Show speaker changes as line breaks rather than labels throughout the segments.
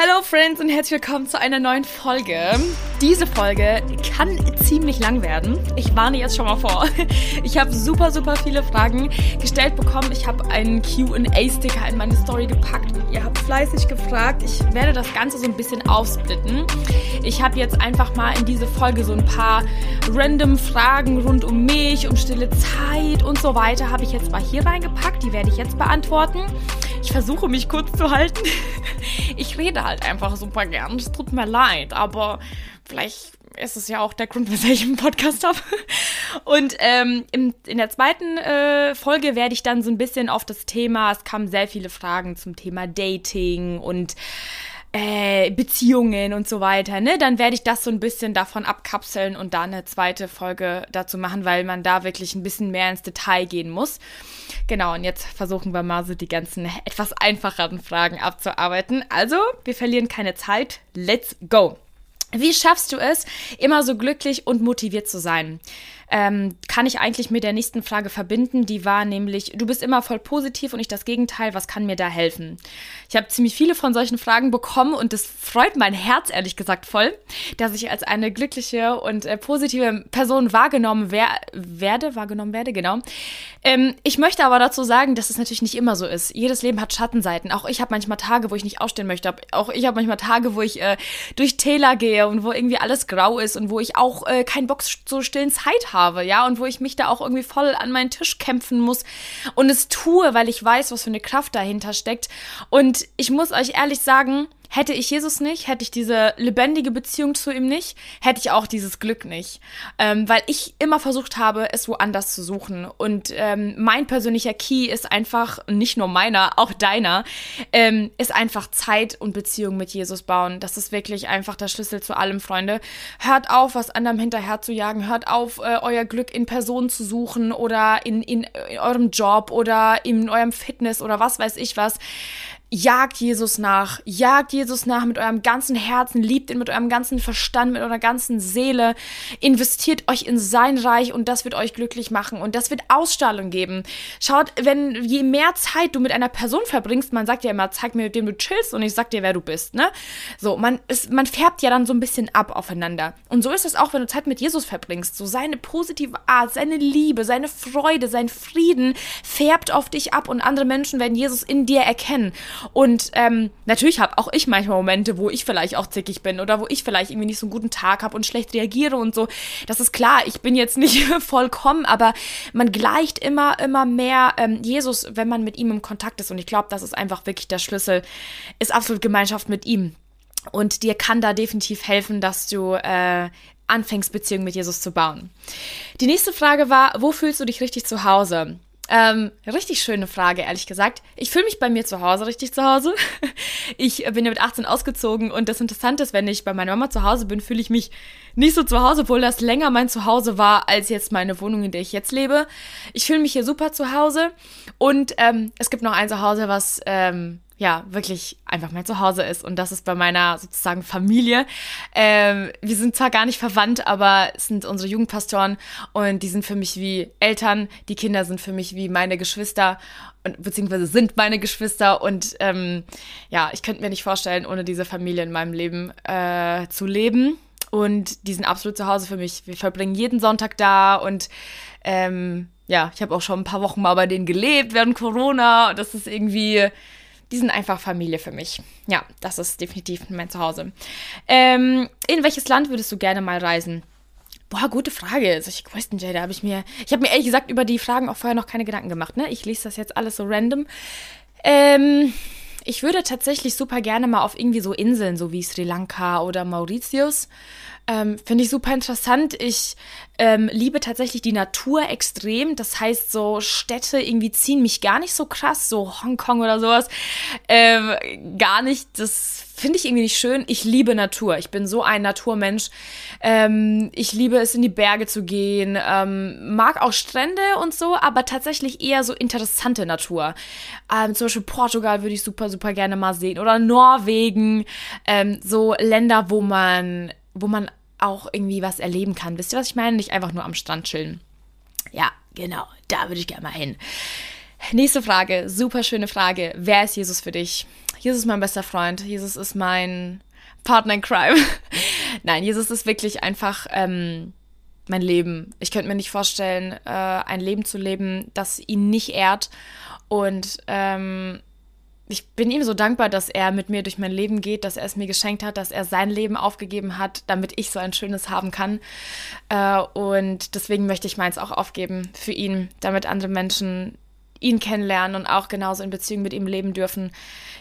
Hello Friends und herzlich willkommen zu einer neuen Folge. Diese Folge kann ziemlich lang werden. Ich warne jetzt schon mal vor. Ich habe super, super viele Fragen gestellt bekommen. Ich habe einen QA-Sticker in meine Story gepackt und ihr habt fleißig gefragt. Ich werde das Ganze so ein bisschen aufsplitten. Ich habe jetzt einfach mal in diese Folge so ein paar random Fragen rund um mich, um stille Zeit und so weiter, habe ich jetzt mal hier reingepackt. Die werde ich jetzt beantworten. Ich versuche mich kurz zu halten. Ich rede halt einfach super gern. Es tut mir leid, aber vielleicht ist es ja auch der Grund, weshalb ich einen Podcast habe. Und ähm, in, in der zweiten äh, Folge werde ich dann so ein bisschen auf das Thema, es kamen sehr viele Fragen zum Thema Dating und äh, Beziehungen und so weiter, ne? Dann werde ich das so ein bisschen davon abkapseln und da eine zweite Folge dazu machen, weil man da wirklich ein bisschen mehr ins Detail gehen muss. Genau, und jetzt versuchen wir mal so die ganzen etwas einfacheren Fragen abzuarbeiten. Also, wir verlieren keine Zeit. Let's go! Wie schaffst du es, immer so glücklich und motiviert zu sein? Ähm, kann ich eigentlich mit der nächsten Frage verbinden. Die war nämlich, du bist immer voll positiv und nicht das Gegenteil, was kann mir da helfen? Ich habe ziemlich viele von solchen Fragen bekommen und das freut mein Herz ehrlich gesagt voll, dass ich als eine glückliche und äh, positive Person wahrgenommen wer werde, wahrgenommen werde, genau. Ähm, ich möchte aber dazu sagen, dass es natürlich nicht immer so ist. Jedes Leben hat Schattenseiten. Auch ich habe manchmal Tage, wo ich nicht aufstehen möchte. Auch ich habe manchmal Tage, wo ich äh, durch Täler gehe und wo irgendwie alles grau ist und wo ich auch äh, keinen Bock zur stillen Zeit habe habe, ja, und wo ich mich da auch irgendwie voll an meinen Tisch kämpfen muss und es tue, weil ich weiß, was für eine Kraft dahinter steckt. Und ich muss euch ehrlich sagen, Hätte ich Jesus nicht, hätte ich diese lebendige Beziehung zu ihm nicht, hätte ich auch dieses Glück nicht. Ähm, weil ich immer versucht habe, es woanders zu suchen. Und ähm, mein persönlicher Key ist einfach, nicht nur meiner, auch deiner, ähm, ist einfach Zeit und Beziehung mit Jesus bauen. Das ist wirklich einfach der Schlüssel zu allem, Freunde. Hört auf, was anderem hinterher zu jagen. Hört auf, äh, euer Glück in Personen zu suchen oder in, in, in eurem Job oder in eurem Fitness oder was weiß ich was jagt Jesus nach, jagt Jesus nach mit eurem ganzen Herzen, liebt ihn mit eurem ganzen Verstand, mit eurer ganzen Seele, investiert euch in sein Reich und das wird euch glücklich machen und das wird Ausstrahlung geben. Schaut, wenn je mehr Zeit du mit einer Person verbringst, man sagt ja immer, zeig mir, mit dem du chillst und ich sag dir, wer du bist, ne? So, man ist, man färbt ja dann so ein bisschen ab aufeinander. Und so ist es auch, wenn du Zeit mit Jesus verbringst. So seine positive Art, seine Liebe, seine Freude, sein Frieden färbt auf dich ab und andere Menschen werden Jesus in dir erkennen. Und ähm, natürlich habe auch ich manchmal Momente, wo ich vielleicht auch zickig bin oder wo ich vielleicht irgendwie nicht so einen guten Tag habe und schlecht reagiere und so. Das ist klar, ich bin jetzt nicht vollkommen, aber man gleicht immer, immer mehr ähm, Jesus, wenn man mit ihm im Kontakt ist. Und ich glaube, das ist einfach wirklich der Schlüssel, ist absolut Gemeinschaft mit ihm. Und dir kann da definitiv helfen, dass du äh, anfängst, Beziehungen mit Jesus zu bauen. Die nächste Frage war, wo fühlst du dich richtig zu Hause? Ähm, richtig schöne Frage, ehrlich gesagt. Ich fühle mich bei mir zu Hause richtig zu Hause. Ich bin ja mit 18 ausgezogen und das Interessante ist, wenn ich bei meiner Mama zu Hause bin, fühle ich mich nicht so zu Hause, obwohl das länger mein Zuhause war als jetzt meine Wohnung, in der ich jetzt lebe. Ich fühle mich hier super zu Hause und ähm, es gibt noch ein Zuhause, was ähm, ja, wirklich einfach mein Zuhause ist. Und das ist bei meiner sozusagen Familie. Ähm, wir sind zwar gar nicht verwandt, aber es sind unsere Jugendpastoren und die sind für mich wie Eltern. Die Kinder sind für mich wie meine Geschwister und beziehungsweise sind meine Geschwister. Und ähm, ja, ich könnte mir nicht vorstellen, ohne diese Familie in meinem Leben äh, zu leben. Und die sind absolut zu Hause für mich. Wir verbringen jeden Sonntag da und ähm, ja, ich habe auch schon ein paar Wochen mal bei denen gelebt während Corona. Das ist irgendwie die sind einfach Familie für mich. Ja, das ist definitiv mein Zuhause. Ähm, in welches Land würdest du gerne mal reisen? Boah, gute Frage. Solche Question, Jay, da habe ich mir. Ich habe mir ehrlich gesagt über die Fragen auch vorher noch keine Gedanken gemacht, ne? Ich lese das jetzt alles so random. Ähm, ich würde tatsächlich super gerne mal auf irgendwie so Inseln, so wie Sri Lanka oder Mauritius. Ähm, Finde ich super interessant. Ich ähm, liebe tatsächlich die Natur extrem. Das heißt, so Städte irgendwie ziehen mich gar nicht so krass, so Hongkong oder sowas. Ähm, gar nicht. Das finde ich irgendwie nicht schön. Ich liebe Natur. Ich bin so ein Naturmensch. Ähm, ich liebe es, in die Berge zu gehen. Ähm, mag auch Strände und so, aber tatsächlich eher so interessante Natur. Ähm, zum Beispiel Portugal würde ich super, super gerne mal sehen. Oder Norwegen. Ähm, so Länder, wo man, wo man auch irgendwie was erleben kann. Wisst ihr, was ich meine? Nicht einfach nur am Strand chillen. Ja, genau, da würde ich gerne mal hin. Nächste Frage, super schöne Frage. Wer ist Jesus für dich? Jesus ist mein bester Freund. Jesus ist mein Partner in Crime. Nein, Jesus ist wirklich einfach ähm, mein Leben. Ich könnte mir nicht vorstellen, äh, ein Leben zu leben, das ihn nicht ehrt. Und ähm, ich bin ihm so dankbar, dass er mit mir durch mein Leben geht, dass er es mir geschenkt hat, dass er sein Leben aufgegeben hat, damit ich so ein schönes haben kann. Äh, und deswegen möchte ich meins auch aufgeben für ihn, damit andere Menschen ihn kennenlernen und auch genauso in Beziehung mit ihm leben dürfen.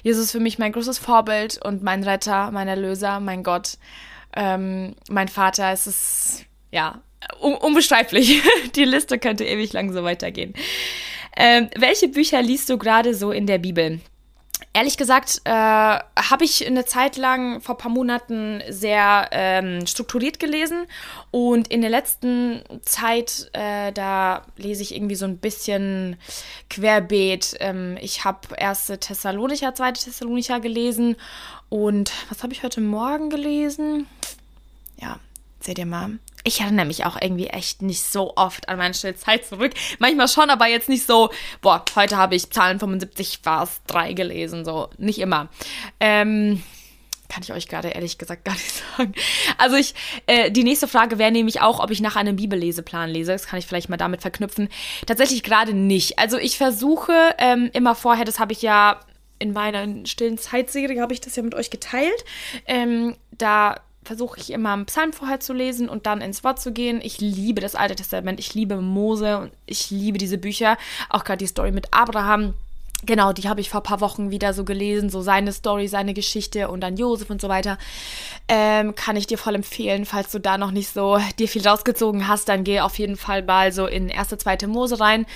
Jesus ist für mich mein großes Vorbild und mein Retter, mein Erlöser, mein Gott, ähm, mein Vater. Es ist, ja, un unbeschreiblich. Die Liste könnte ewig lang so weitergehen. Ähm, welche Bücher liest du gerade so in der Bibel? Ehrlich gesagt, äh, habe ich eine Zeit lang vor ein paar Monaten sehr ähm, strukturiert gelesen und in der letzten Zeit, äh, da lese ich irgendwie so ein bisschen querbeet. Ähm, ich habe erste Thessalonicher, zweite Thessalonicher gelesen und was habe ich heute Morgen gelesen? Ja, seht ihr mal. Ich erinnere mich auch irgendwie echt nicht so oft an meine Stillzeit zurück. Manchmal schon, aber jetzt nicht so, boah, heute habe ich Zahlen 75, war es drei gelesen, so. Nicht immer. Ähm, kann ich euch gerade ehrlich gesagt gar nicht sagen. Also ich, äh, die nächste Frage wäre nämlich auch, ob ich nach einem Bibelleseplan lese. Das kann ich vielleicht mal damit verknüpfen. Tatsächlich gerade nicht. Also ich versuche ähm, immer vorher, das habe ich ja in meiner stillen Zeitserie, habe ich das ja mit euch geteilt. Ähm, da versuche ich immer einen Psalm vorher zu lesen und dann ins Wort zu gehen. Ich liebe das Alte Testament, ich liebe Mose und ich liebe diese Bücher. Auch gerade die Story mit Abraham. Genau, die habe ich vor ein paar Wochen wieder so gelesen, so seine Story, seine Geschichte und dann Josef und so weiter. Ähm, kann ich dir voll empfehlen, falls du da noch nicht so dir viel rausgezogen hast, dann geh auf jeden Fall mal so in erste, zweite Mose rein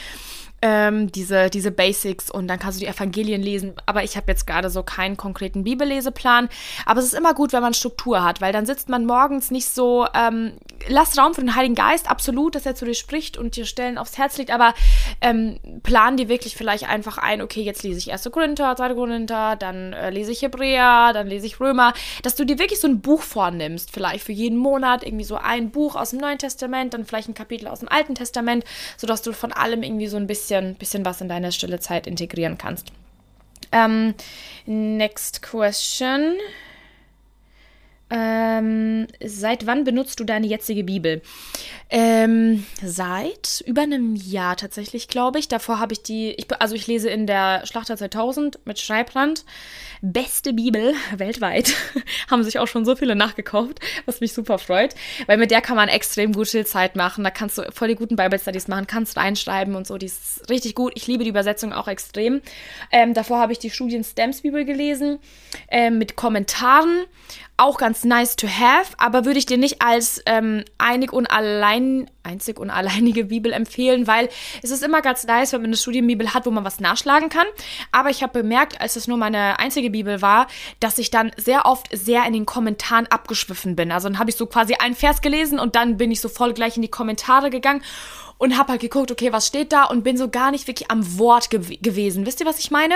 ähm, diese, diese Basics und dann kannst du die Evangelien lesen. Aber ich habe jetzt gerade so keinen konkreten Bibelleseplan. Aber es ist immer gut, wenn man Struktur hat, weil dann sitzt man morgens nicht so, ähm, lass Raum für den Heiligen Geist, absolut, dass er zu dir spricht und dir Stellen aufs Herz legt, aber ähm, plan dir wirklich vielleicht einfach ein, okay, jetzt lese ich 1. Korinther, 2. Korinther, dann äh, lese ich Hebräer, dann lese ich Römer, dass du dir wirklich so ein Buch vornimmst, vielleicht für jeden Monat irgendwie so ein Buch aus dem Neuen Testament, dann vielleicht ein Kapitel aus dem Alten Testament, sodass du von allem irgendwie so ein bisschen bisschen, bisschen was in deine stille Zeit integrieren kannst. Ähm, next question. Ähm, seit wann benutzt du deine jetzige Bibel? Ähm, seit über einem Jahr tatsächlich, glaube ich. Davor habe ich die, ich, also ich lese in der Schlachter 2000 mit Schreibrand. Beste Bibel weltweit. Haben sich auch schon so viele nachgekauft, was mich super freut. Weil mit der kann man extrem gut Schildzeit machen. Da kannst du voll die guten Bible Studies machen, kannst reinschreiben und so. Die ist richtig gut. Ich liebe die Übersetzung auch extrem. Ähm, davor habe ich die Studien Stamps Bibel gelesen ähm, mit Kommentaren auch ganz nice to have, aber würde ich dir nicht als ähm, einig und allein, einzig und alleinige Bibel empfehlen, weil es ist immer ganz nice, wenn man eine Studienbibel hat, wo man was nachschlagen kann. Aber ich habe bemerkt, als es nur meine einzige Bibel war, dass ich dann sehr oft sehr in den Kommentaren abgeschwiffen bin. Also dann habe ich so quasi einen Vers gelesen und dann bin ich so voll gleich in die Kommentare gegangen und habe halt geguckt, okay, was steht da und bin so gar nicht wirklich am Wort gew gewesen. Wisst ihr, was ich meine?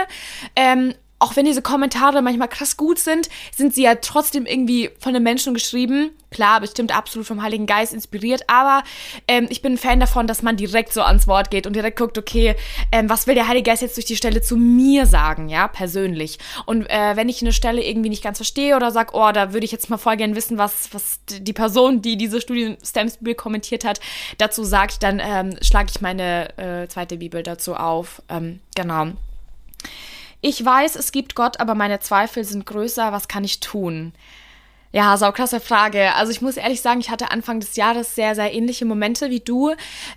Ähm, auch wenn diese Kommentare manchmal krass gut sind, sind sie ja trotzdem irgendwie von den Menschen geschrieben. Klar, bestimmt absolut vom Heiligen Geist inspiriert, aber ähm, ich bin ein Fan davon, dass man direkt so ans Wort geht und direkt guckt, okay, ähm, was will der Heilige Geist jetzt durch die Stelle zu mir sagen, ja, persönlich. Und äh, wenn ich eine Stelle irgendwie nicht ganz verstehe oder sage, oh, da würde ich jetzt mal voll gerne wissen, was, was die Person, die diese Studien Stamps Bibel kommentiert hat, dazu sagt, dann ähm, schlage ich meine äh, zweite Bibel dazu auf. Ähm, genau. Ich weiß, es gibt Gott, aber meine Zweifel sind größer. Was kann ich tun? Ja, sauklasse Frage. Also ich muss ehrlich sagen, ich hatte Anfang des Jahres sehr, sehr ähnliche Momente wie du.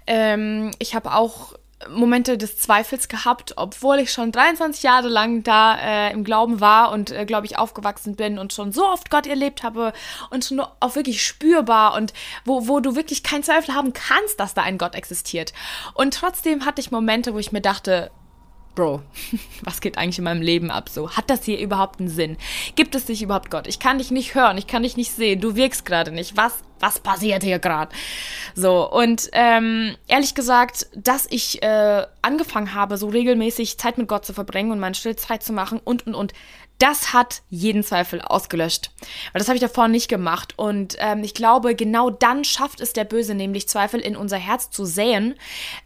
Ähm, ich habe auch Momente des Zweifels gehabt, obwohl ich schon 23 Jahre lang da äh, im Glauben war und, äh, glaube ich, aufgewachsen bin und schon so oft Gott erlebt habe und schon auch wirklich spürbar und wo, wo du wirklich keinen Zweifel haben kannst, dass da ein Gott existiert. Und trotzdem hatte ich Momente, wo ich mir dachte, Bro, was geht eigentlich in meinem Leben ab so? Hat das hier überhaupt einen Sinn? Gibt es dich überhaupt Gott? Ich kann dich nicht hören, ich kann dich nicht sehen, du wirkst gerade nicht. Was, was passiert hier gerade? So, und ähm, ehrlich gesagt, dass ich äh, angefangen habe, so regelmäßig Zeit mit Gott zu verbringen und meine Stillzeit zu machen und, und, und, das hat jeden Zweifel ausgelöscht. Weil das habe ich davor nicht gemacht. Und ähm, ich glaube, genau dann schafft es der Böse, nämlich Zweifel in unser Herz zu säen,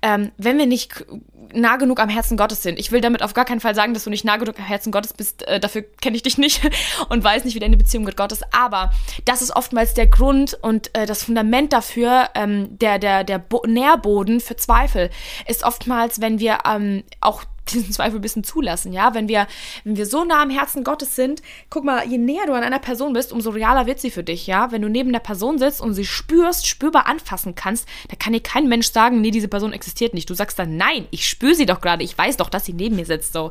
ähm, wenn wir nicht nah genug am Herzen Gottes sind. Ich will damit auf gar keinen Fall sagen, dass du nicht nah genug am Herzen Gottes bist. Äh, dafür kenne ich dich nicht und weiß nicht, wie deine Beziehung mit Gott ist. Aber das ist oftmals der Grund und äh, das Fundament dafür, ähm, der, der, der Bo Nährboden für Zweifel, ist oftmals, wenn wir ähm, auch diesen Zweifel ein bisschen zulassen, ja. Wenn wir, wenn wir so nah am Herzen Gottes sind, guck mal, je näher du an einer Person bist, umso realer wird sie für dich, ja. Wenn du neben der Person sitzt und sie spürst, spürbar anfassen kannst, da kann dir kein Mensch sagen, nee, diese Person existiert nicht. Du sagst dann, nein, ich spüre sie doch gerade, ich weiß doch, dass sie neben mir sitzt, so.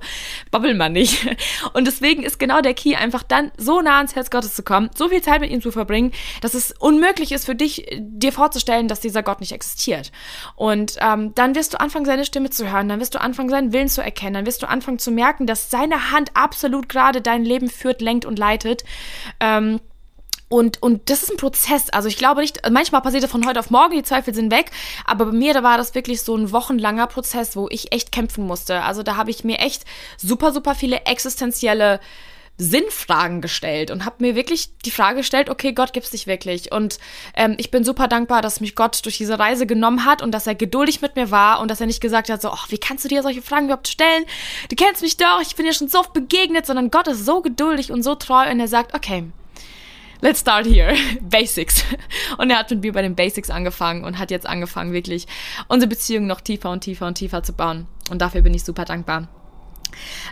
Babbel mal nicht. Und deswegen ist genau der Key, einfach dann so nah ans Herz Gottes zu kommen, so viel Zeit mit ihm zu verbringen, dass es unmöglich ist für dich, dir vorzustellen, dass dieser Gott nicht existiert. Und ähm, dann wirst du anfangen, seine Stimme zu hören, dann wirst du anfangen, seinen Willen zu erkennen, dann wirst du anfangen zu merken, dass seine Hand absolut gerade dein Leben führt, lenkt und leitet. Ähm, und, und das ist ein Prozess. Also ich glaube nicht, manchmal passiert das von heute auf morgen, die Zweifel sind weg. Aber bei mir, da war das wirklich so ein wochenlanger Prozess, wo ich echt kämpfen musste. Also da habe ich mir echt super, super viele existenzielle Sinnfragen gestellt und habe mir wirklich die Frage gestellt, okay, Gott gibt's dich wirklich. Und ähm, ich bin super dankbar, dass mich Gott durch diese Reise genommen hat und dass er geduldig mit mir war und dass er nicht gesagt hat, so, ach, wie kannst du dir solche Fragen überhaupt stellen? Du kennst mich doch, ich bin dir schon so oft begegnet, sondern Gott ist so geduldig und so treu und er sagt, okay, let's start here. Basics. Und er hat mit mir bei den Basics angefangen und hat jetzt angefangen, wirklich unsere Beziehung noch tiefer und tiefer und tiefer zu bauen. Und dafür bin ich super dankbar.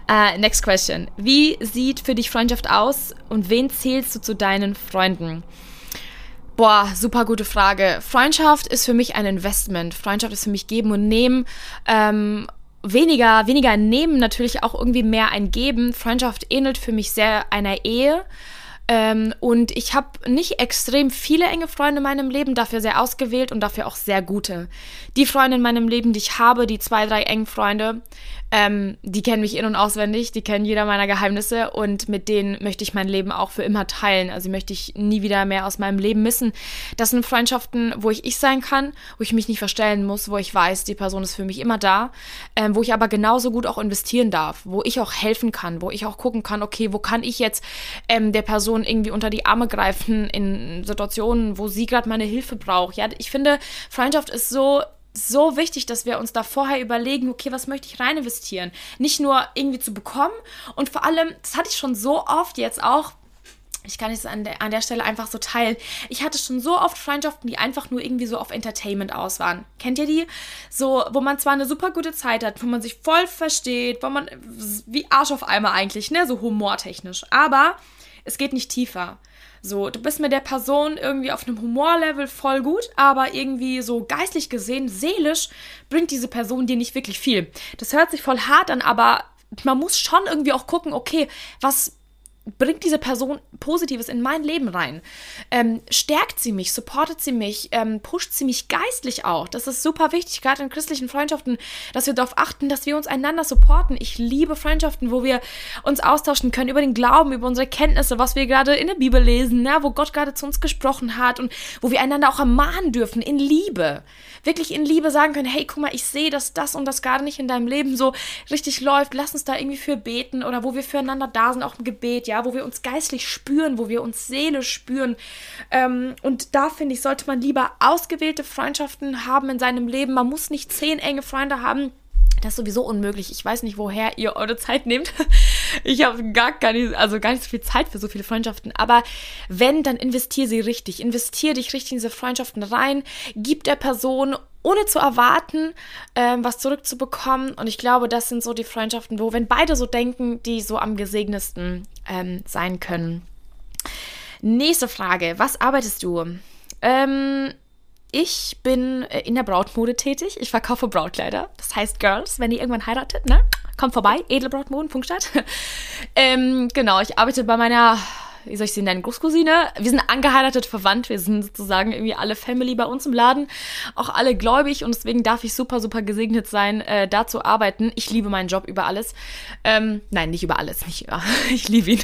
Uh, next question. Wie sieht für dich Freundschaft aus und wen zählst du zu deinen Freunden? Boah, super gute Frage. Freundschaft ist für mich ein Investment. Freundschaft ist für mich geben und nehmen. Ähm, weniger, weniger nehmen, natürlich auch irgendwie mehr ein Geben. Freundschaft ähnelt für mich sehr einer Ehe. Ähm, und ich habe nicht extrem viele enge Freunde in meinem Leben, dafür sehr ausgewählt und dafür auch sehr gute. Die Freunde in meinem Leben, die ich habe, die zwei, drei engen Freunde, ähm, die kennen mich in- und auswendig, die kennen jeder meiner Geheimnisse und mit denen möchte ich mein Leben auch für immer teilen. Also möchte ich nie wieder mehr aus meinem Leben missen. Das sind Freundschaften, wo ich ich sein kann, wo ich mich nicht verstellen muss, wo ich weiß, die Person ist für mich immer da, ähm, wo ich aber genauso gut auch investieren darf, wo ich auch helfen kann, wo ich auch gucken kann, okay, wo kann ich jetzt ähm, der Person irgendwie unter die Arme greifen in Situationen, wo sie gerade meine Hilfe braucht. Ja, ich finde, Freundschaft ist so so wichtig, dass wir uns da vorher überlegen, okay, was möchte ich rein investieren? Nicht nur irgendwie zu bekommen und vor allem, das hatte ich schon so oft jetzt auch, ich kann es an der, an der Stelle einfach so teilen. Ich hatte schon so oft Freundschaften, die einfach nur irgendwie so auf Entertainment aus waren. Kennt ihr die? So, wo man zwar eine super gute Zeit hat, wo man sich voll versteht, wo man wie Arsch auf Eimer eigentlich, ne, so humortechnisch. Aber es geht nicht tiefer. So, du bist mit der Person irgendwie auf einem Humorlevel voll gut, aber irgendwie so geistlich gesehen, seelisch bringt diese Person dir nicht wirklich viel. Das hört sich voll hart an, aber man muss schon irgendwie auch gucken, okay, was bringt diese Person Positives in mein Leben rein? Ähm, stärkt sie mich, supportet sie mich, ähm, pusht sie mich geistlich auch? Das ist super wichtig, gerade in christlichen Freundschaften, dass wir darauf achten, dass wir uns einander supporten. Ich liebe Freundschaften, wo wir uns austauschen können über den Glauben, über unsere Kenntnisse, was wir gerade in der Bibel lesen, ja, wo Gott gerade zu uns gesprochen hat und wo wir einander auch ermahnen dürfen in Liebe. Wirklich in Liebe sagen können, hey, guck mal, ich sehe, dass das und das gerade nicht in deinem Leben so richtig läuft. Lass uns da irgendwie für beten oder wo wir füreinander da sind, auch im Gebet, ja, wo wir uns geistlich spüren, wo wir uns Seele spüren. Ähm, und da finde ich, sollte man lieber ausgewählte Freundschaften haben in seinem Leben. Man muss nicht zehn enge Freunde haben. Das ist sowieso unmöglich. Ich weiß nicht, woher ihr eure Zeit nehmt. Ich habe gar, gar nicht, also gar nicht so viel Zeit für so viele Freundschaften. Aber wenn, dann investier sie richtig. Investier dich richtig in diese Freundschaften rein. Gib der Person ohne zu erwarten, ähm, was zurückzubekommen. Und ich glaube, das sind so die Freundschaften, wo, wenn beide so denken, die so am gesegnetsten ähm, sein können. Nächste Frage. Was arbeitest du? Ähm, ich bin äh, in der Brautmode tätig. Ich verkaufe Brautkleider. Das heißt, Girls, wenn ihr irgendwann heiratet, ne? Kommt vorbei. Edelbrautmoden, Funkstadt. ähm, genau, ich arbeite bei meiner wie soll ich sie nennen, Großcousine. Wir sind angeheiratet verwandt. Wir sind sozusagen irgendwie alle Family bei uns im Laden. Auch alle gläubig und deswegen darf ich super, super gesegnet sein, äh, da zu arbeiten. Ich liebe meinen Job über alles. Ähm, nein, nicht über alles, nicht über. ich liebe ihn.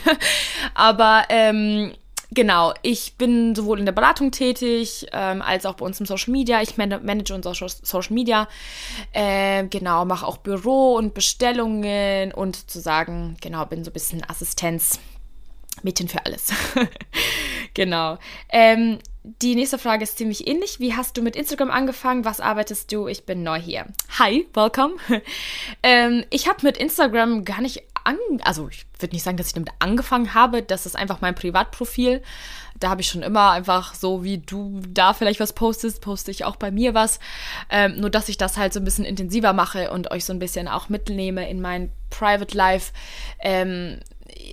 Aber ähm, genau, ich bin sowohl in der Beratung tätig, ähm, als auch bei uns im Social Media. Ich man manage unser Social Media. Äh, genau, mache auch Büro und Bestellungen und sozusagen, genau, bin so ein bisschen Assistenz. Mädchen für alles. genau. Ähm, die nächste Frage ist ziemlich ähnlich. Wie hast du mit Instagram angefangen? Was arbeitest du? Ich bin neu hier. Hi, welcome. ähm, ich habe mit Instagram gar nicht an, also ich würde nicht sagen, dass ich damit angefangen habe. Das ist einfach mein Privatprofil. Da habe ich schon immer einfach so, wie du da vielleicht was postest, poste ich auch bei mir was. Ähm, nur, dass ich das halt so ein bisschen intensiver mache und euch so ein bisschen auch mitnehme in mein Private Life. Ähm,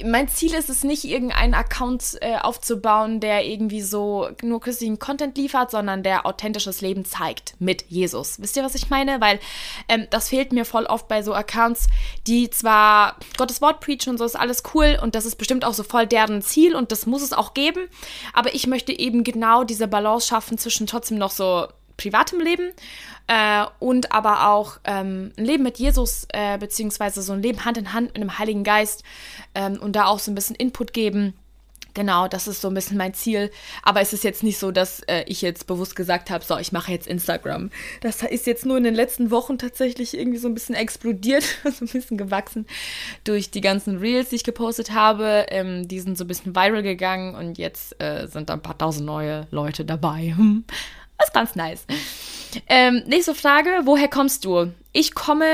mein Ziel ist es nicht, irgendeinen Account äh, aufzubauen, der irgendwie so nur christlichen Content liefert, sondern der authentisches Leben zeigt mit Jesus. Wisst ihr, was ich meine? Weil ähm, das fehlt mir voll oft bei so Accounts, die zwar Gottes Wort preachen und so ist alles cool und das ist bestimmt auch so voll deren Ziel und das muss es auch geben, aber ich möchte eben genau diese Balance schaffen zwischen trotzdem noch so privatem Leben äh, und aber auch ähm, ein Leben mit Jesus, äh, beziehungsweise so ein Leben Hand in Hand mit dem Heiligen Geist ähm, und da auch so ein bisschen Input geben. Genau, das ist so ein bisschen mein Ziel. Aber es ist jetzt nicht so, dass äh, ich jetzt bewusst gesagt habe, so, ich mache jetzt Instagram. Das ist jetzt nur in den letzten Wochen tatsächlich irgendwie so ein bisschen explodiert, so ein bisschen gewachsen durch die ganzen Reels, die ich gepostet habe. Ähm, die sind so ein bisschen viral gegangen und jetzt äh, sind da ein paar tausend neue Leute dabei. Das ist ganz nice. Ähm, nächste Frage, woher kommst du? Ich komme,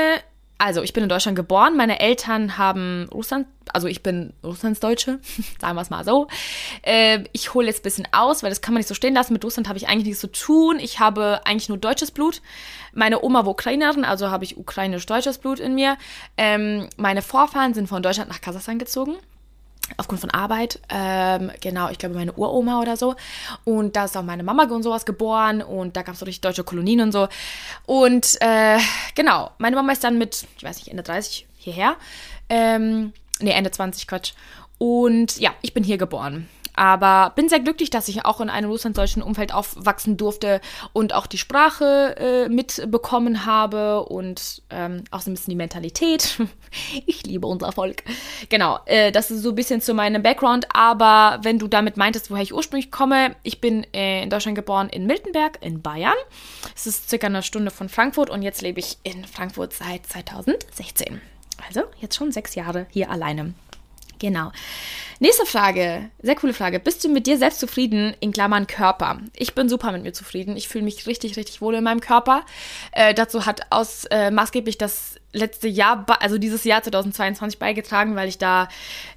also ich bin in Deutschland geboren, meine Eltern haben Russland, also ich bin Russlandsdeutsche, sagen wir es mal so. Äh, ich hole jetzt ein bisschen aus, weil das kann man nicht so stehen lassen. Mit Russland habe ich eigentlich nichts zu tun. Ich habe eigentlich nur deutsches Blut. Meine Oma war Ukrainerin, also habe ich ukrainisch-deutsches Blut in mir. Ähm, meine Vorfahren sind von Deutschland nach Kasachstan gezogen aufgrund von Arbeit. Ähm, genau, ich glaube meine Uroma oder so. Und da ist auch meine Mama und sowas geboren und da gab es so richtig deutsche Kolonien und so. Und äh, genau, meine Mama ist dann mit, ich weiß nicht, Ende 30 hierher. Ähm, nee, Ende 20, Quatsch. Und ja, ich bin hier geboren. Aber bin sehr glücklich, dass ich auch in einem russlanddeutschen Umfeld aufwachsen durfte und auch die Sprache äh, mitbekommen habe und ähm, auch so ein bisschen die Mentalität. ich liebe unser Volk. Genau, äh, das ist so ein bisschen zu meinem Background. Aber wenn du damit meintest, woher ich ursprünglich komme, ich bin äh, in Deutschland geboren, in Miltenberg, in Bayern. Es ist circa eine Stunde von Frankfurt und jetzt lebe ich in Frankfurt seit 2016. Also jetzt schon sechs Jahre hier alleine. Genau. Nächste Frage, sehr coole Frage. Bist du mit dir selbst zufrieden, in Klammern Körper? Ich bin super mit mir zufrieden. Ich fühle mich richtig, richtig wohl in meinem Körper. Äh, dazu hat aus äh, maßgeblich das letzte Jahr, also dieses Jahr 2022 beigetragen, weil ich da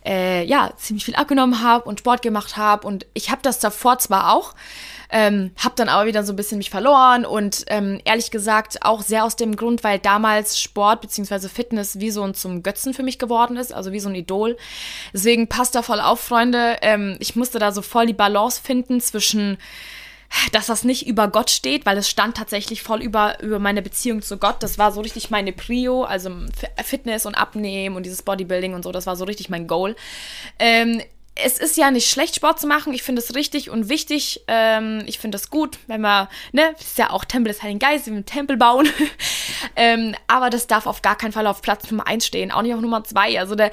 äh, ja ziemlich viel abgenommen habe und Sport gemacht habe und ich habe das davor zwar auch, ähm, hab dann aber wieder so ein bisschen mich verloren und ähm, ehrlich gesagt auch sehr aus dem Grund, weil damals Sport bzw. Fitness wie so ein zum Götzen für mich geworden ist, also wie so ein Idol. Deswegen passt da voll auf, Freunde. Ähm, ich musste da so voll die Balance finden zwischen dass das nicht über Gott steht, weil es stand tatsächlich voll über, über meine Beziehung zu Gott. Das war so richtig meine Prio, also Fitness und Abnehmen und dieses Bodybuilding und so, das war so richtig mein Goal. Ähm, es ist ja nicht schlecht, Sport zu machen. Ich finde es richtig und wichtig. Ähm, ich finde es gut, wenn wir, ne, ist ja auch Tempel des Heiligen Geistes, wir einen Tempel bauen. ähm, aber das darf auf gar keinen Fall auf Platz Nummer 1 stehen, auch nicht auf Nummer 2. Also der,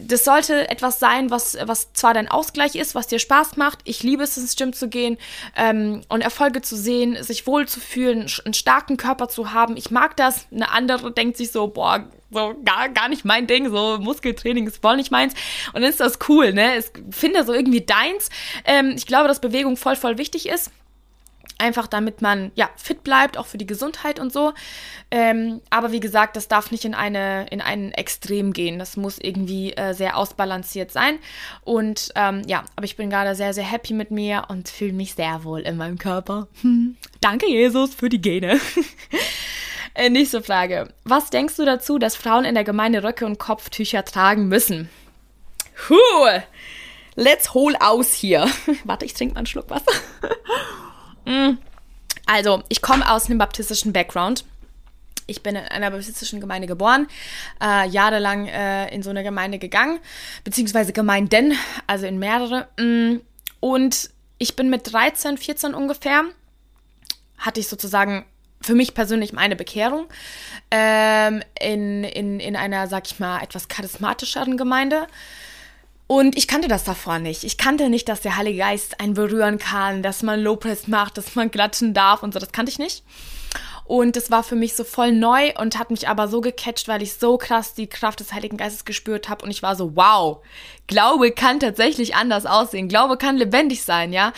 das sollte etwas sein, was, was zwar dein Ausgleich ist, was dir Spaß macht. Ich liebe es, ins Gym zu gehen ähm, und Erfolge zu sehen, sich wohl zu fühlen, einen starken Körper zu haben. Ich mag das. Eine andere denkt sich so, boah, so gar, gar nicht mein Ding, so Muskeltraining ist voll nicht meins. Und dann ist das cool, ne? Ich finde so irgendwie deins. Ähm, ich glaube, dass Bewegung voll, voll wichtig ist. Einfach damit man ja fit bleibt, auch für die Gesundheit und so. Ähm, aber wie gesagt, das darf nicht in eine in einen Extrem gehen. Das muss irgendwie äh, sehr ausbalanciert sein. Und ähm, ja, aber ich bin gerade sehr, sehr happy mit mir und fühle mich sehr wohl in meinem Körper. Hm. Danke, Jesus, für die Gene. Äh, nächste Frage. Was denkst du dazu, dass Frauen in der Gemeinde Röcke und Kopftücher tragen müssen? Huh, let's hol aus hier. Warte, ich trinke mal einen Schluck Wasser. mm. Also, ich komme aus einem baptistischen Background. Ich bin in einer baptistischen Gemeinde geboren, äh, jahrelang äh, in so eine Gemeinde gegangen, beziehungsweise Gemeinden, also in mehrere. Mm. Und ich bin mit 13, 14 ungefähr, hatte ich sozusagen für mich persönlich meine Bekehrung ähm, in, in, in einer, sag ich mal, etwas charismatischeren Gemeinde. Und ich kannte das davor nicht. Ich kannte nicht, dass der Heilige Geist einen berühren kann, dass man Lopez macht, dass man klatschen darf und so. Das kannte ich nicht. Und das war für mich so voll neu und hat mich aber so gecatcht, weil ich so krass die Kraft des Heiligen Geistes gespürt habe. Und ich war so, wow, Glaube kann tatsächlich anders aussehen. Glaube kann lebendig sein, ja.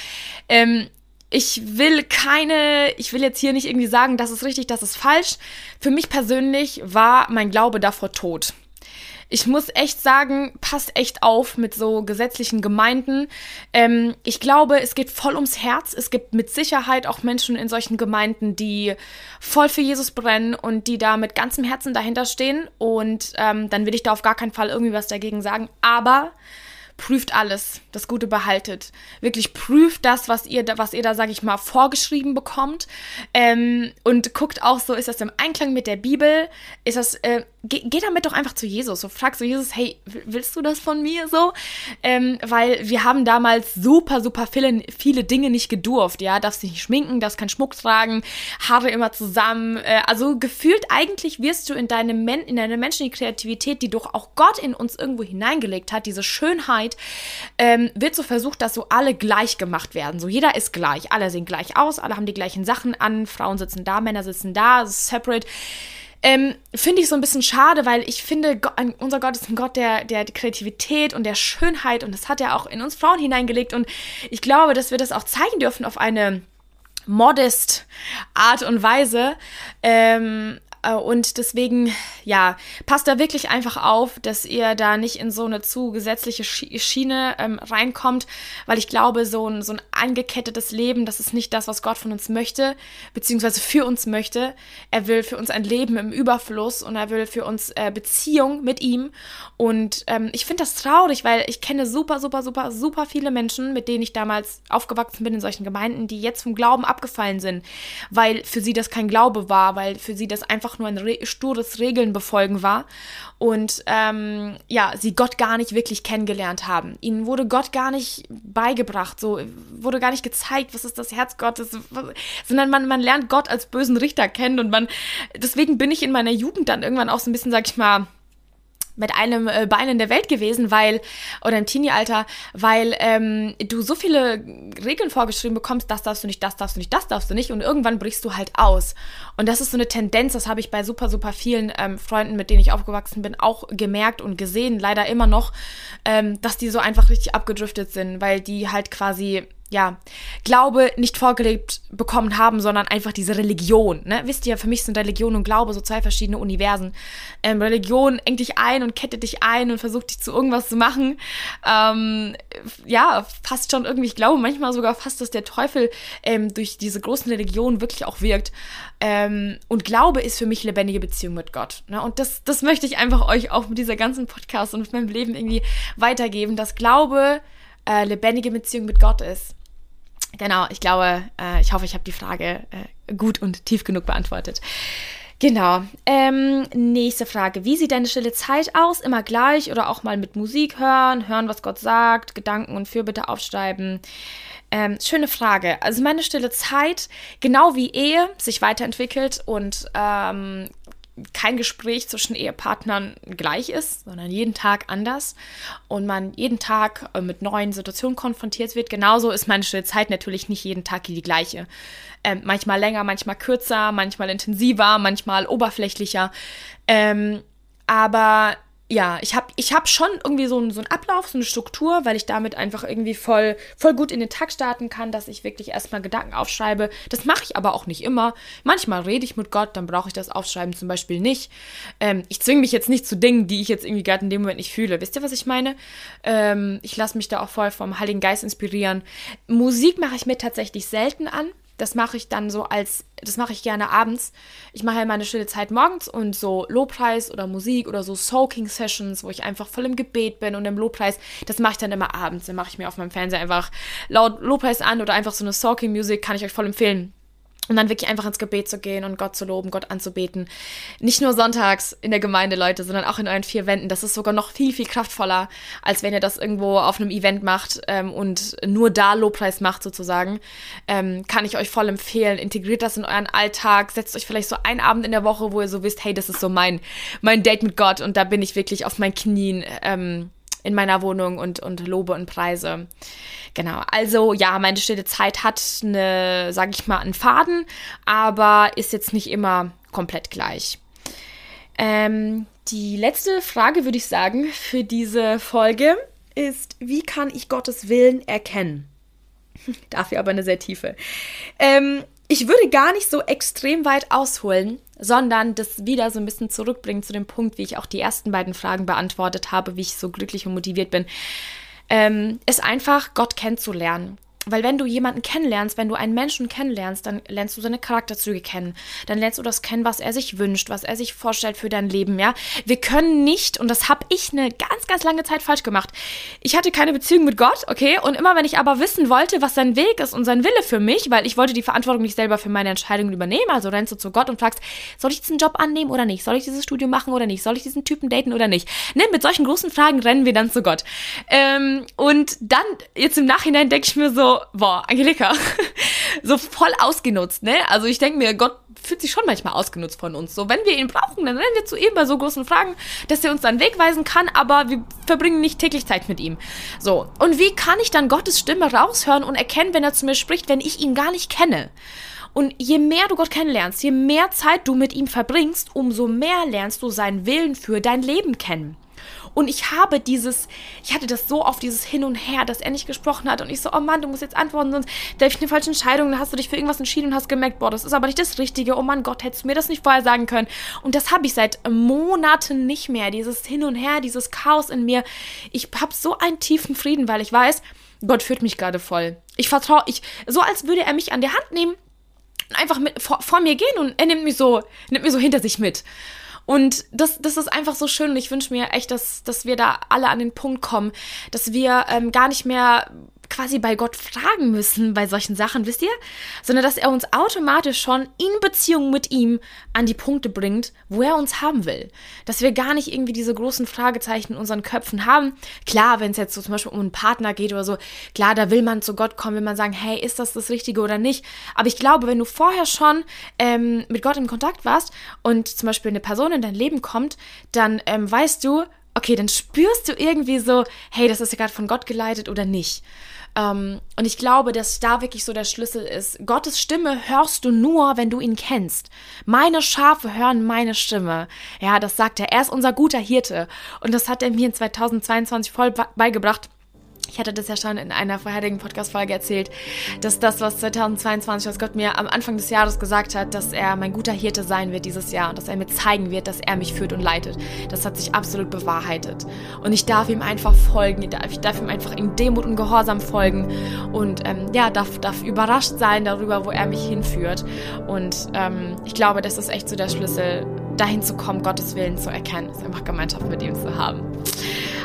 Ähm, ich will keine, ich will jetzt hier nicht irgendwie sagen, das ist richtig, das ist falsch. Für mich persönlich war mein Glaube davor tot ich muss echt sagen, passt echt auf mit so gesetzlichen Gemeinden. Ähm, ich glaube, es geht voll ums Herz. Es gibt mit Sicherheit auch Menschen in solchen Gemeinden, die voll für Jesus brennen und die da mit ganzem Herzen dahinter stehen. Und ähm, dann will ich da auf gar keinen Fall irgendwie was dagegen sagen. Aber prüft alles, das Gute behaltet. Wirklich prüft das, was ihr, was ihr da, sag ich mal, vorgeschrieben bekommt. Ähm, und guckt auch so, ist das im Einklang mit der Bibel? Ist das, äh, geh, geh damit doch einfach zu Jesus. So frag so Jesus, hey, willst du das von mir so? Ähm, weil wir haben damals super, super viele, viele Dinge nicht gedurft. Ja, darfst dich nicht schminken, darfst keinen Schmuck tragen, Haare immer zusammen. Äh, also gefühlt eigentlich wirst du in deine, Men in deine menschliche Kreativität, die doch auch Gott in uns irgendwo hineingelegt hat, diese Schönheit, ähm, wird so versucht, dass so alle gleich gemacht werden. So jeder ist gleich, alle sehen gleich aus, alle haben die gleichen Sachen an, Frauen sitzen da, Männer sitzen da, separate. Ähm, finde ich so ein bisschen schade, weil ich finde, Gott, unser Gott ist ein Gott der, der Kreativität und der Schönheit und das hat er auch in uns Frauen hineingelegt und ich glaube, dass wir das auch zeigen dürfen auf eine modest Art und Weise. Ähm, äh, und deswegen, ja, passt da wirklich einfach auf, dass ihr da nicht in so eine zu gesetzliche Schiene ähm, reinkommt, weil ich glaube, so ein, so ein angekettetes Leben, das ist nicht das, was Gott von uns möchte, beziehungsweise für uns möchte. Er will für uns ein Leben im Überfluss und er will für uns äh, Beziehung mit ihm. Und ähm, ich finde das traurig, weil ich kenne super, super, super, super viele Menschen, mit denen ich damals aufgewachsen bin in solchen Gemeinden, die jetzt vom Glauben abgefallen sind, weil für sie das kein Glaube war, weil für sie das einfach nur ein re stures Regeln befolgen war und ähm, ja, sie Gott gar nicht wirklich kennengelernt haben. Ihnen wurde Gott gar nicht beigebracht, so wurde gar nicht gezeigt, was ist das Herz Gottes, sondern man, man lernt Gott als bösen Richter kennen und man, deswegen bin ich in meiner Jugend dann irgendwann auch so ein bisschen, sag ich mal, mit einem äh, Bein in der Welt gewesen, weil, oder im Teenie-Alter, weil ähm, du so viele Regeln vorgeschrieben bekommst, das darfst du nicht, das darfst du nicht, das darfst du nicht und irgendwann brichst du halt aus. Und das ist so eine Tendenz, das habe ich bei super, super vielen ähm, Freunden, mit denen ich aufgewachsen bin, auch gemerkt und gesehen, leider immer noch, ähm, dass die so einfach richtig abgedriftet sind, weil die halt quasi ja, Glaube nicht vorgelebt bekommen haben, sondern einfach diese Religion. Ne? Wisst ihr, für mich sind Religion und Glaube so zwei verschiedene Universen. Ähm, Religion engt dich ein und kettet dich ein und versucht dich zu irgendwas zu machen. Ähm, ja, fast schon irgendwie, ich glaube manchmal sogar fast, dass der Teufel ähm, durch diese großen Religionen wirklich auch wirkt. Ähm, und Glaube ist für mich lebendige Beziehung mit Gott. Ne? Und das, das möchte ich einfach euch auch mit dieser ganzen Podcast und mit meinem Leben irgendwie weitergeben, dass Glaube äh, lebendige Beziehung mit Gott ist. Genau, ich glaube, äh, ich hoffe, ich habe die Frage äh, gut und tief genug beantwortet. Genau. Ähm, nächste Frage. Wie sieht deine stille Zeit aus? Immer gleich oder auch mal mit Musik hören, hören, was Gott sagt, Gedanken und Fürbitte aufschreiben? Ähm, schöne Frage. Also meine stille Zeit, genau wie Ehe sich weiterentwickelt und ähm, kein Gespräch zwischen Ehepartnern gleich ist, sondern jeden Tag anders und man jeden Tag äh, mit neuen Situationen konfrontiert wird. Genauso ist meine Zeit natürlich nicht jeden Tag die gleiche. Ähm, manchmal länger, manchmal kürzer, manchmal intensiver, manchmal oberflächlicher. Ähm, aber ja, ich habe ich hab schon irgendwie so, einen, so einen Ablauf, so eine Struktur, weil ich damit einfach irgendwie voll, voll gut in den Tag starten kann, dass ich wirklich erstmal Gedanken aufschreibe. Das mache ich aber auch nicht immer. Manchmal rede ich mit Gott, dann brauche ich das Aufschreiben zum Beispiel nicht. Ähm, ich zwinge mich jetzt nicht zu Dingen, die ich jetzt irgendwie gerade in dem Moment nicht fühle. Wisst ihr, was ich meine? Ähm, ich lasse mich da auch voll vom Heiligen Geist inspirieren. Musik mache ich mir tatsächlich selten an. Das mache ich dann so als, das mache ich gerne abends. Ich mache ja meine stille Zeit morgens und so Lobpreis oder Musik oder so Soaking Sessions, wo ich einfach voll im Gebet bin und im Lobpreis, das mache ich dann immer abends. Dann mache ich mir auf meinem Fernseher einfach laut Lobpreis an oder einfach so eine Soaking Music, kann ich euch voll empfehlen. Und dann wirklich einfach ins Gebet zu gehen und Gott zu loben, Gott anzubeten. Nicht nur sonntags in der Gemeinde, Leute, sondern auch in euren vier Wänden. Das ist sogar noch viel, viel kraftvoller, als wenn ihr das irgendwo auf einem Event macht ähm, und nur da Lobpreis macht, sozusagen. Ähm, kann ich euch voll empfehlen. Integriert das in euren Alltag. Setzt euch vielleicht so einen Abend in der Woche, wo ihr so wisst, hey, das ist so mein, mein Date mit Gott und da bin ich wirklich auf meinen Knien. Ähm, in meiner Wohnung und, und lobe und preise. Genau, also ja, meine stille Zeit hat eine, sag ich mal, einen Faden, aber ist jetzt nicht immer komplett gleich. Ähm, die letzte Frage, würde ich sagen, für diese Folge ist, wie kann ich Gottes Willen erkennen? Dafür aber eine sehr tiefe. Ähm, ich würde gar nicht so extrem weit ausholen, sondern das wieder so ein bisschen zurückbringen zu dem Punkt, wie ich auch die ersten beiden Fragen beantwortet habe, wie ich so glücklich und motiviert bin, ähm, ist einfach Gott kennenzulernen. Weil wenn du jemanden kennenlernst, wenn du einen Menschen kennenlernst, dann lernst du seine Charakterzüge kennen. Dann lernst du das kennen, was er sich wünscht, was er sich vorstellt für dein Leben, ja. Wir können nicht, und das habe ich eine ganz, ganz lange Zeit falsch gemacht. Ich hatte keine Beziehung mit Gott, okay? Und immer wenn ich aber wissen wollte, was sein Weg ist und sein Wille für mich, weil ich wollte die Verantwortung nicht selber für meine Entscheidungen übernehmen, also rennst du zu Gott und fragst, soll ich diesen Job annehmen oder nicht? Soll ich dieses Studium machen oder nicht? Soll ich diesen Typen daten oder nicht? Ne, mit solchen großen Fragen rennen wir dann zu Gott. Ähm, und dann, jetzt im Nachhinein denke ich mir boah, Angelika, so voll ausgenutzt, ne? Also ich denke mir, Gott fühlt sich schon manchmal ausgenutzt von uns. So, wenn wir ihn brauchen, dann rennen wir zu ihm bei so großen Fragen, dass er uns dann wegweisen kann, aber wir verbringen nicht täglich Zeit mit ihm. So, und wie kann ich dann Gottes Stimme raushören und erkennen, wenn er zu mir spricht, wenn ich ihn gar nicht kenne? Und je mehr du Gott kennenlernst, je mehr Zeit du mit ihm verbringst, umso mehr lernst du seinen Willen für dein Leben kennen. Und ich habe dieses, ich hatte das so auf dieses Hin und Her, dass er nicht gesprochen hat. Und ich so, oh Mann, du musst jetzt antworten, sonst treffe ich eine falsche Entscheidung. Dann hast du dich für irgendwas entschieden und hast gemerkt, boah, das ist aber nicht das Richtige. Oh Mann, Gott, hättest du mir das nicht vorher sagen können. Und das habe ich seit Monaten nicht mehr. Dieses Hin und Her, dieses Chaos in mir. Ich habe so einen tiefen Frieden, weil ich weiß, Gott führt mich gerade voll. Ich vertraue, ich, so als würde er mich an der Hand nehmen einfach mit, vor, vor, mir gehen und er nimmt mich so, nimmt mich so hinter sich mit. Und das, das ist einfach so schön und ich wünsche mir echt, dass, dass wir da alle an den Punkt kommen, dass wir ähm, gar nicht mehr quasi bei Gott fragen müssen bei solchen Sachen, wisst ihr? Sondern dass er uns automatisch schon in Beziehung mit ihm an die Punkte bringt, wo er uns haben will. Dass wir gar nicht irgendwie diese großen Fragezeichen in unseren Köpfen haben. Klar, wenn es jetzt so zum Beispiel um einen Partner geht oder so, klar, da will man zu Gott kommen, will man sagen, hey, ist das das Richtige oder nicht? Aber ich glaube, wenn du vorher schon ähm, mit Gott in Kontakt warst und zum Beispiel eine Person in dein Leben kommt, dann ähm, weißt du, okay, dann spürst du irgendwie so, hey, das ist ja gerade von Gott geleitet oder nicht. Ähm, und ich glaube, dass da wirklich so der Schlüssel ist. Gottes Stimme hörst du nur, wenn du ihn kennst. Meine Schafe hören meine Stimme. Ja, das sagt er. Er ist unser guter Hirte. Und das hat er mir in 2022 voll beigebracht ich hatte das ja schon in einer vorherigen Podcast-Folge erzählt, dass das, was 2022, was Gott mir am Anfang des Jahres gesagt hat, dass er mein guter Hirte sein wird dieses Jahr und dass er mir zeigen wird, dass er mich führt und leitet. Das hat sich absolut bewahrheitet. Und ich darf ihm einfach folgen, ich darf, ich darf ihm einfach in Demut und Gehorsam folgen und ähm, ja, darf, darf überrascht sein darüber, wo er mich hinführt. Und ähm, ich glaube, das ist echt so der Schlüssel, dahin zu kommen, Gottes Willen zu erkennen, ist einfach Gemeinschaft mit ihm zu haben.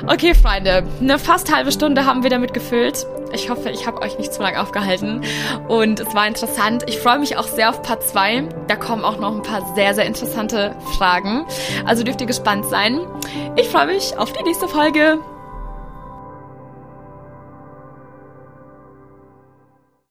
Okay, Freunde, eine fast halbe Stunde haben wir damit gefüllt. Ich hoffe, ich habe euch nicht zu lange aufgehalten und es war interessant. Ich freue mich auch sehr auf Part 2. Da kommen auch noch ein paar sehr, sehr interessante Fragen. Also dürft ihr gespannt sein. Ich freue mich auf die nächste Folge.